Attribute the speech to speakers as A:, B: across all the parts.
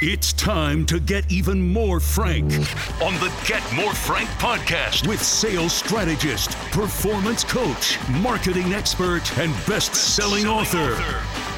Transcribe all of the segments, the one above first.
A: It's time to get even more frank on the Get More Frank podcast with sales strategist, performance coach, marketing expert, and best selling author,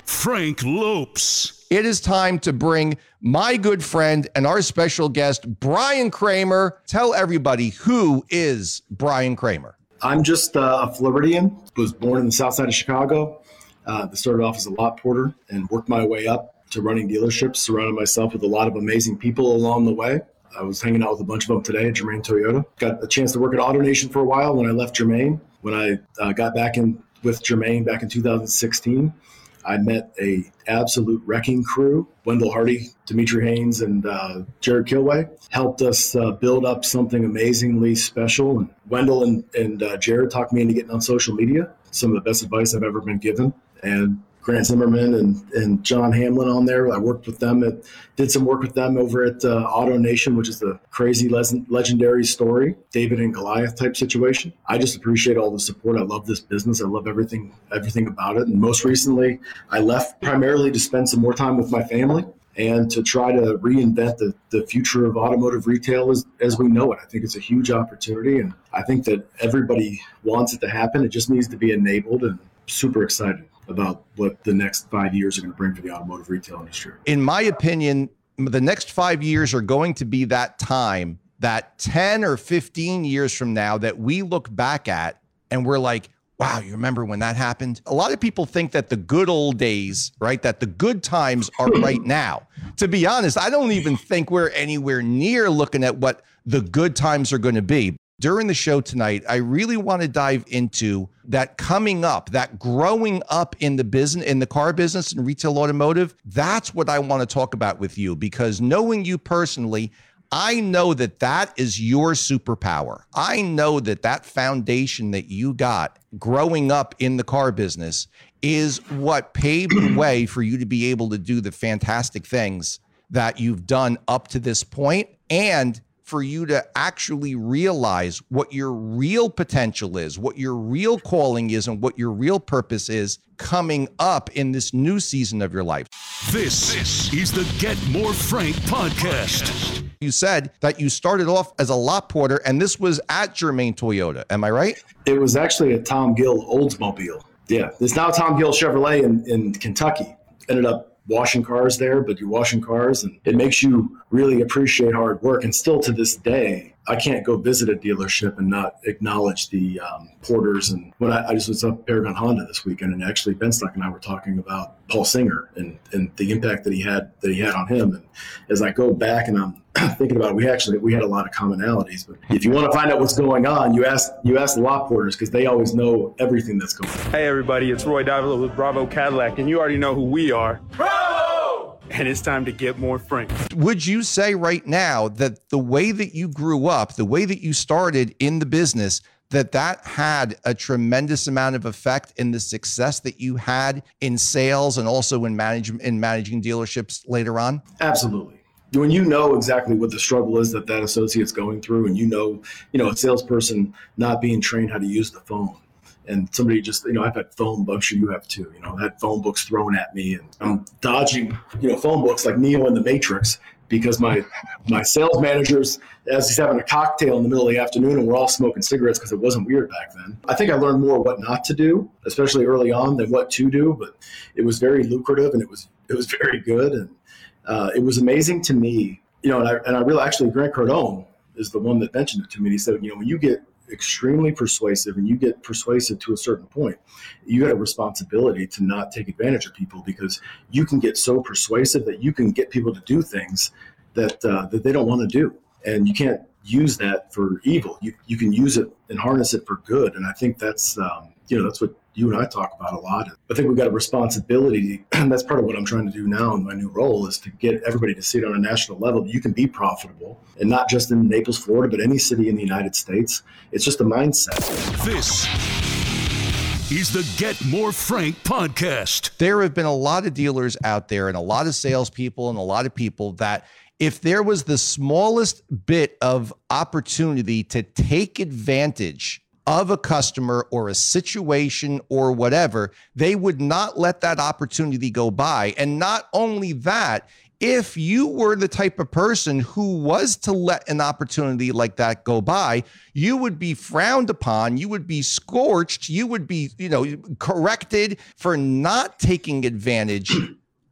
A: Frank Lopes.
B: It is time to bring my good friend and our special guest, Brian Kramer. Tell everybody who is Brian Kramer.
C: I'm just uh, a Floridian, was born in the south side of Chicago. Uh, started off as a lot porter and worked my way up to running dealerships, surrounded myself with a lot of amazing people along the way. I was hanging out with a bunch of them today at Germain Toyota. Got a chance to work at AutoNation for a while when I left Germain. When I uh, got back in with Germain back in 2016, I met a absolute wrecking crew. Wendell Hardy, Dimitri Haynes, and uh, Jared Kilway helped us uh, build up something amazingly special. And Wendell and, and uh, Jared talked me into getting on social media. Some of the best advice I've ever been given. And Grant Zimmerman and, and John Hamlin on there. I worked with them, at, did some work with them over at uh, AutoNation, which is the crazy le- legendary story, David and Goliath type situation. I just appreciate all the support. I love this business. I love everything everything about it. And most recently, I left primarily to spend some more time with my family and to try to reinvent the, the future of automotive retail as, as we know it. I think it's a huge opportunity, and I think that everybody wants it to happen. It just needs to be enabled, and super excited about what the next five years are going to bring for the automotive retail industry.
B: In my opinion, the next five years are going to be that time that 10 or 15 years from now that we look back at and we're like, wow, you remember when that happened? A lot of people think that the good old days, right, that the good times are right now. To be honest, I don't even think we're anywhere near looking at what the good times are going to be during the show tonight, I really want to dive into that coming up, that growing up in the business, in the car business and retail automotive. That's what I want to talk about with you because knowing you personally, I know that that is your superpower. I know that that foundation that you got growing up in the car business is what paved the way for you to be able to do the fantastic things that you've done up to this point and for you to actually realize what your real potential is, what your real calling is, and what your real purpose is coming up in this new season of your life.
A: This, this is the Get More Frank podcast.
B: You said that you started off as a lot porter, and this was at Germain Toyota. Am I right?
C: It was actually a Tom Gill Oldsmobile. Yeah, it's now Tom Gill Chevrolet in, in Kentucky. Ended up washing cars there, but you're washing cars and it makes you really appreciate hard work. And still to this day, I can't go visit a dealership and not acknowledge the um, porters. And when I, I, just was up Paragon Honda this weekend, and actually Benstock and I were talking about Paul Singer and, and the impact that he had that he had on him. And as I go back and I'm thinking about it, we actually we had a lot of commonalities. But if you want to find out what's going on, you ask you ask the lot porters because they always know everything that's going on.
D: Hey everybody, it's Roy Davila with Bravo Cadillac, and you already know who we are. Bravo! And it's time to get more frank.
B: Would you say right now that the way that you grew up, the way that you started in the business, that that had a tremendous amount of effect in the success that you had in sales and also in management in managing dealerships later on?
C: Absolutely when you know exactly what the struggle is that that associate's going through and you know you know a salesperson not being trained how to use the phone and somebody just you know i've had phone books sure you have too you know I had phone books thrown at me and i'm dodging you know phone books like neo in the matrix because my my sales managers as he's having a cocktail in the middle of the afternoon and we're all smoking cigarettes because it wasn't weird back then i think i learned more what not to do especially early on than what to do but it was very lucrative and it was it was very good and uh, it was amazing to me, you know, and I, and I really actually, Grant Cardone is the one that mentioned it to me. He said, you know, when you get extremely persuasive and you get persuasive to a certain point, you got a responsibility to not take advantage of people because you can get so persuasive that you can get people to do things that uh, that they don't want to do, and you can't use that for evil. You you can use it and harness it for good, and I think that's um, you know that's what you and I talk about a lot. I think we've got a responsibility, and that's part of what I'm trying to do now in my new role is to get everybody to see it on a national level. You can be profitable, and not just in Naples, Florida, but any city in the United States. It's just a mindset.
A: This is the Get More Frank podcast.
B: There have been a lot of dealers out there, and a lot of salespeople, and a lot of people that if there was the smallest bit of opportunity to take advantage of a customer or a situation or whatever, they would not let that opportunity go by. And not only that, if you were the type of person who was to let an opportunity like that go by, you would be frowned upon, you would be scorched, you would be, you know, corrected for not taking advantage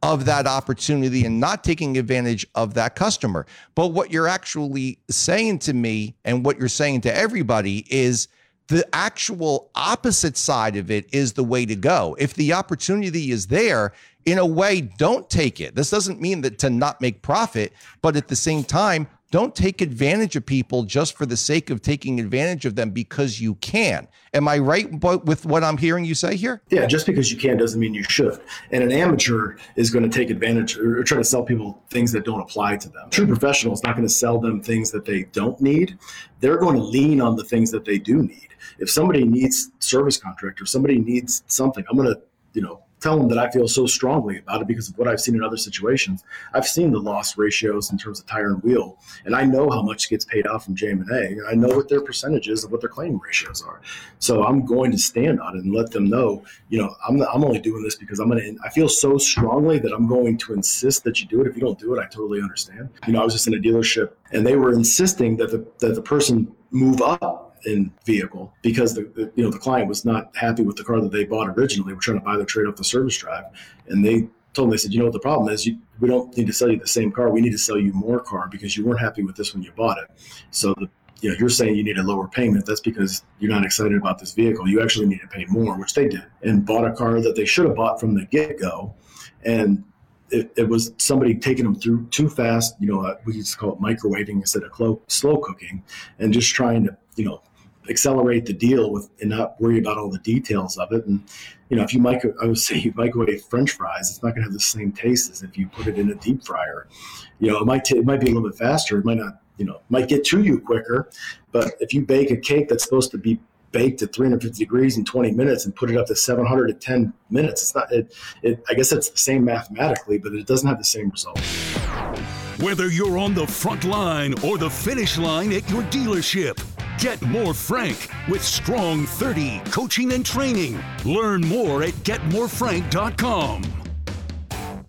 B: of that opportunity and not taking advantage of that customer. But what you're actually saying to me and what you're saying to everybody is the actual opposite side of it is the way to go. If the opportunity is there, in a way, don't take it. This doesn't mean that to not make profit, but at the same time, don't take advantage of people just for the sake of taking advantage of them because you can. Am I right with what I'm hearing you say here?
C: Yeah, just because you can doesn't mean you should. And an amateur is going to take advantage or try to sell people things that don't apply to them. True professional is not going to sell them things that they don't need. They're going to lean on the things that they do need. If somebody needs service contract or somebody needs something, I'm going to, you know, tell them that I feel so strongly about it because of what I've seen in other situations. I've seen the loss ratios in terms of tire and wheel, and I know how much gets paid out from JM&A, and I know what their percentages of what their claim ratios are. So I'm going to stand on it and let them know, you know, I'm, I'm only doing this because I'm going to, I feel so strongly that I'm going to insist that you do it. If you don't do it, I totally understand. You know, I was just in a dealership and they were insisting that the, that the person move up in vehicle because the, the, you know the client was not happy with the car that they bought originally. We're trying to buy the trade off the service drive, and they told me they said, you know what the problem is? You, we don't need to sell you the same car. We need to sell you more car because you weren't happy with this when you bought it. So the you know you're saying you need a lower payment. That's because you're not excited about this vehicle. You actually need to pay more, which they did, and bought a car that they should have bought from the get go, and it, it, was somebody taking them through too fast. You know, uh, we used to call it microwaving instead of slow cooking, and just trying to you know accelerate the deal with and not worry about all the details of it. And you know, if you micro, I would say you microwave French fries, it's not going to have the same taste as if you put it in a deep fryer. You know, it might t- it might be a little bit faster. It might not, you know, might get to you quicker. But if you bake a cake that's supposed to be baked at 350 degrees in 20 minutes and put it up to 710 minutes, it's not. It, it I guess it's the same mathematically, but it doesn't have the same result.
A: Whether you're on the front line or the finish line at your dealership. Get more Frank with Strong 30 coaching and training. Learn more at getmorefrank.com.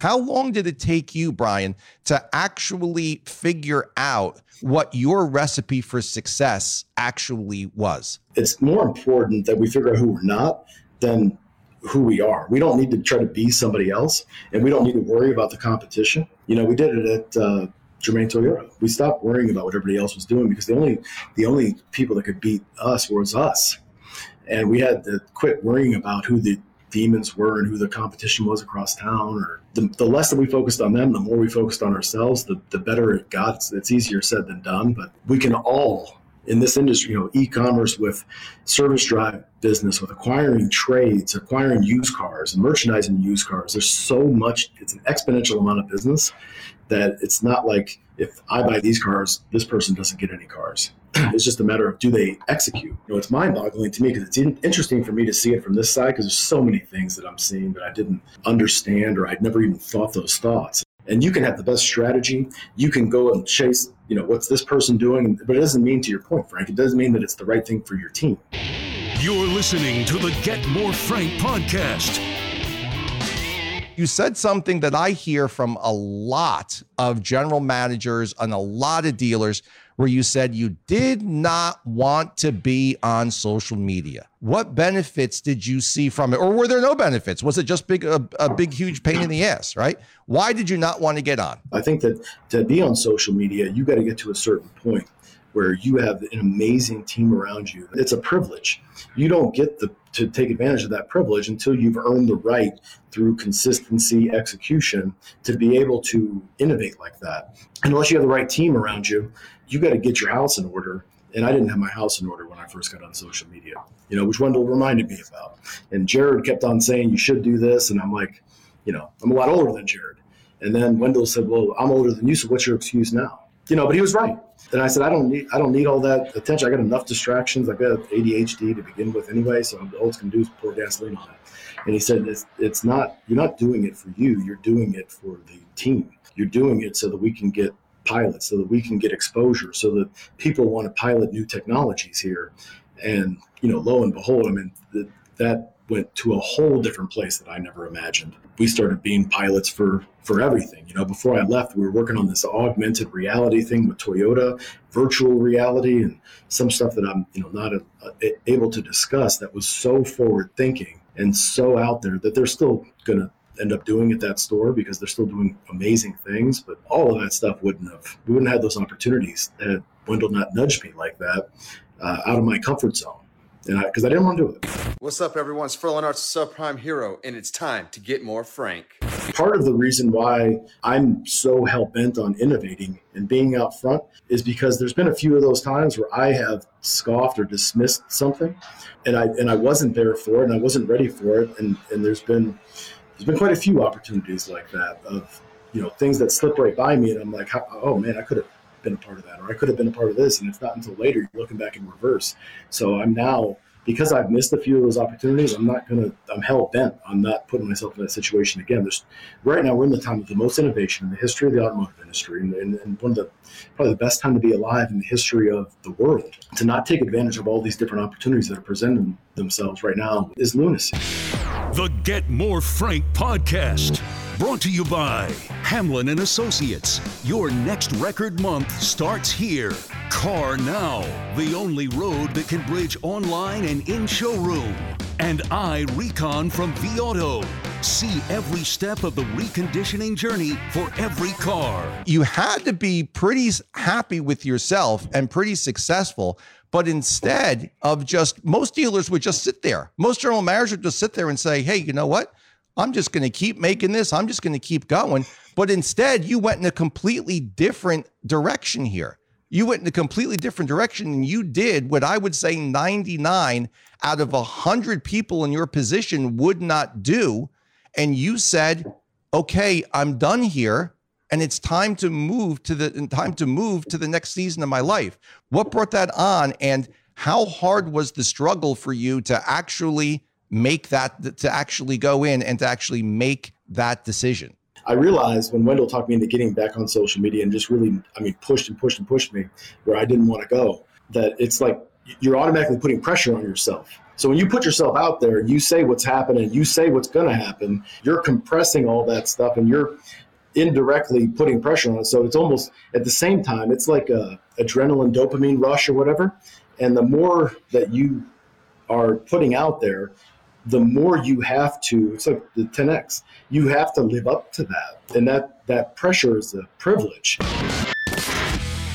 B: How long did it take you, Brian, to actually figure out what your recipe for success actually was?
C: It's more important that we figure out who we're not than who we are. We don't need to try to be somebody else, and we don't need to worry about the competition. You know, we did it at uh, Germain Toyota. We stopped worrying about what everybody else was doing because the only the only people that could beat us was us, and we had to quit worrying about who the demons were and who the competition was across town. Or the, the less that we focused on them, the more we focused on ourselves, the, the better it got. It's, it's easier said than done, but we can all in this industry, you know, e-commerce with service drive business, with acquiring trades, acquiring used cars, and merchandising used cars. There's so much. It's an exponential amount of business that it's not like if I buy these cars, this person doesn't get any cars. it's just a matter of do they execute. You know, it's mind-boggling to me because it's interesting for me to see it from this side because there's so many things that I'm seeing that I didn't understand or I'd never even thought those thoughts. And you can have the best strategy. You can go and chase, you know, what's this person doing? But it doesn't mean, to your point, Frank, it doesn't mean that it's the right thing for your team.
A: You're listening to the Get More Frank podcast.
B: You said something that I hear from a lot of general managers and a lot of dealers where you said you did not want to be on social media. What benefits did you see from it? Or were there no benefits? Was it just big a, a big huge pain in the ass, right? Why did you not want to get on?
C: I think that to be on social media, you got to get to a certain point where you have an amazing team around you. It's a privilege. You don't get the, to take advantage of that privilege until you've earned the right through consistency, execution to be able to innovate like that. And unless you have the right team around you, you got to get your house in order. And I didn't have my house in order when I first got on social media, you know, which Wendell reminded me about. And Jared kept on saying, you should do this. And I'm like, you know, I'm a lot older than Jared. And then Wendell said, well, I'm older than you. So what's your excuse now? You know, but he was right. And I said, I don't need, I don't need all that attention. I got enough distractions. I got ADHD to begin with anyway. So all it's going to do is pour gasoline on it. And he said, it's, it's not, you're not doing it for you. You're doing it for the team. You're doing it so that we can get pilots, so that we can get exposure, so that people want to pilot new technologies here. And, you know, lo and behold, I mean, that went to a whole different place that I never imagined. We started being pilots for for everything. You know, before I left, we were working on this augmented reality thing with Toyota, virtual reality, and some stuff that I'm you know not a, a, able to discuss. That was so forward thinking and so out there that they're still gonna end up doing at that store because they're still doing amazing things. But all of that stuff wouldn't have we wouldn't have those opportunities had Wendell not nudged me like that uh, out of my comfort zone and because I, I, didn't want to do it.
E: What's up, everyone? It's Furlan Arts Subprime Hero, and it's time to get more frank.
C: Part of the reason why I'm so hell bent on innovating and being out front is because there's been a few of those times where I have scoffed or dismissed something, and I and I wasn't there for it, and I wasn't ready for it, and and there's been there's been quite a few opportunities like that of you know things that slip right by me, and I'm like, oh man, I could have been a part of that, or I could have been a part of this. And it's not until later you're looking back in reverse. So I'm now, because I've missed a few of those opportunities, I'm not to, I'm hell bent on not putting myself in that situation again. There's, right now, we're in the time of the most innovation in the history of the automotive industry, and, and, and one of the, probably the best time to be alive in the history of the world. To not take advantage of all these different opportunities that are presenting themselves right now is lunacy.
A: The Get More Frank podcast. Brought to you by Hamlin and Associates. Your next record month starts here. CarNow, the only road that can bridge online and in showroom. And iRecon from vAuto. See every step of the reconditioning journey for every car.
B: You had to be pretty happy with yourself and pretty successful. But instead of just most dealers would just sit there. Most general managers would just sit there and say, hey, you know what? I'm just going to keep making this. I'm just going to keep going. But instead, you went in a completely different direction here. You went in a completely different direction and you did what I would say 99 out of 100 people in your position would not do. And you said, okay, I'm done here and it's time to move to the time to move to the next season of my life. What brought that on and how hard was the struggle for you to actually make that to actually go in and to actually make that decision?
C: I realized when Wendell talked me into getting back on social media and just really, I mean, pushed and pushed and pushed me where I didn't want to go, that it's like you're automatically putting pressure on yourself. So when you put yourself out there you say what's happening, you say what's going to happen, you're compressing all that stuff and you're indirectly putting pressure on it. So it's almost at the same time, it's like a adrenaline dopamine rush or whatever. And the more that you are putting out there, the more you have to it's like the 10x you have to live up to that and that that pressure is a privilege